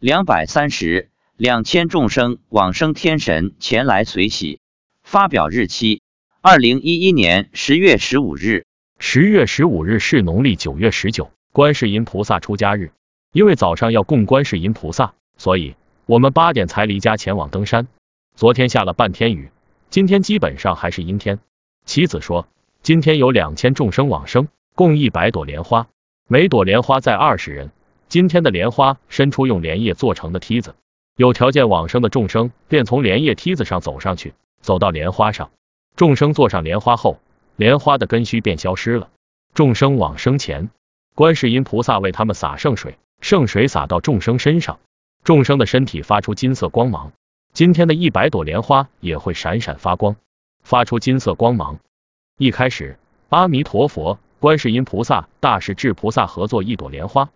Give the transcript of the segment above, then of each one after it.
两百三十两千众生往生天神前来随喜。发表日期：二零一一年十月十五日。十月十五日是农历九月十九，观世音菩萨出家日。因为早上要供观世音菩萨，所以我们八点才离家前往登山。昨天下了半天雨，今天基本上还是阴天。妻子说，今天有两千众生往生，共一百朵莲花，每朵莲花在二十人。今天的莲花伸出用莲叶做成的梯子，有条件往生的众生便从莲叶梯子上走上去，走到莲花上。众生坐上莲花后，莲花的根须便消失了。众生往生前，观世音菩萨为他们洒圣水。圣水洒到众生身上，众生的身体发出金色光芒。今天的一百朵莲花也会闪闪发光，发出金色光芒。一开始，阿弥陀佛、观世音菩萨、大势至菩萨合作一朵莲花。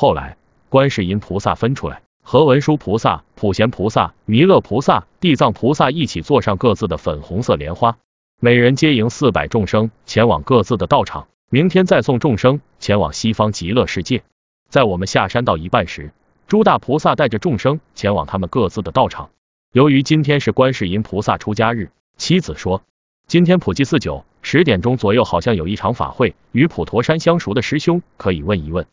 后来，观世音菩萨分出来，和文殊菩萨、普贤菩萨、弥勒菩萨、地藏菩萨一起坐上各自的粉红色莲花，每人接迎四百众生前往各自的道场。明天再送众生前往西方极乐世界。在我们下山到一半时，诸大菩萨带着众生前往他们各自的道场。由于今天是观世音菩萨出家日，妻子说，今天普济寺九十点钟左右好像有一场法会，与普陀山相熟的师兄可以问一问，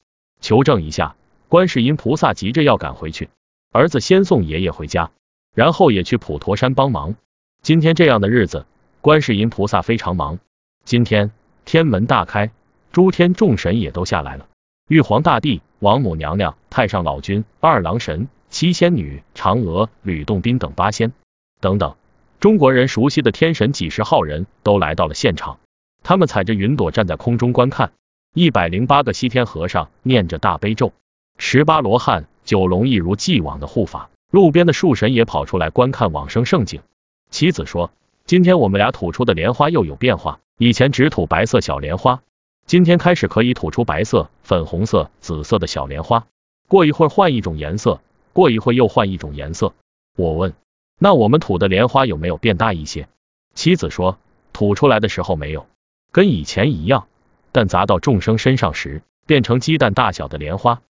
求证一下。观世音菩萨急着要赶回去，儿子先送爷爷回家，然后也去普陀山帮忙。今天这样的日子，观世音菩萨非常忙。今天天门大开，诸天众神也都下来了。玉皇大帝、王母娘娘、太上老君、二郎神、七仙女、嫦娥、吕洞宾等八仙等等，中国人熟悉的天神几十号人都来到了现场。他们踩着云朵站在空中观看。一百零八个西天和尚念着大悲咒，十八罗汉、九龙一如既往的护法。路边的树神也跑出来观看往生盛景。妻子说：“今天我们俩吐出的莲花又有变化，以前只吐白色小莲花。”今天开始可以吐出白色、粉红色、紫色的小莲花，过一会儿换一种颜色，过一会儿又换一种颜色。我问，那我们吐的莲花有没有变大一些？妻子说，吐出来的时候没有，跟以前一样，但砸到众生身上时，变成鸡蛋大小的莲花。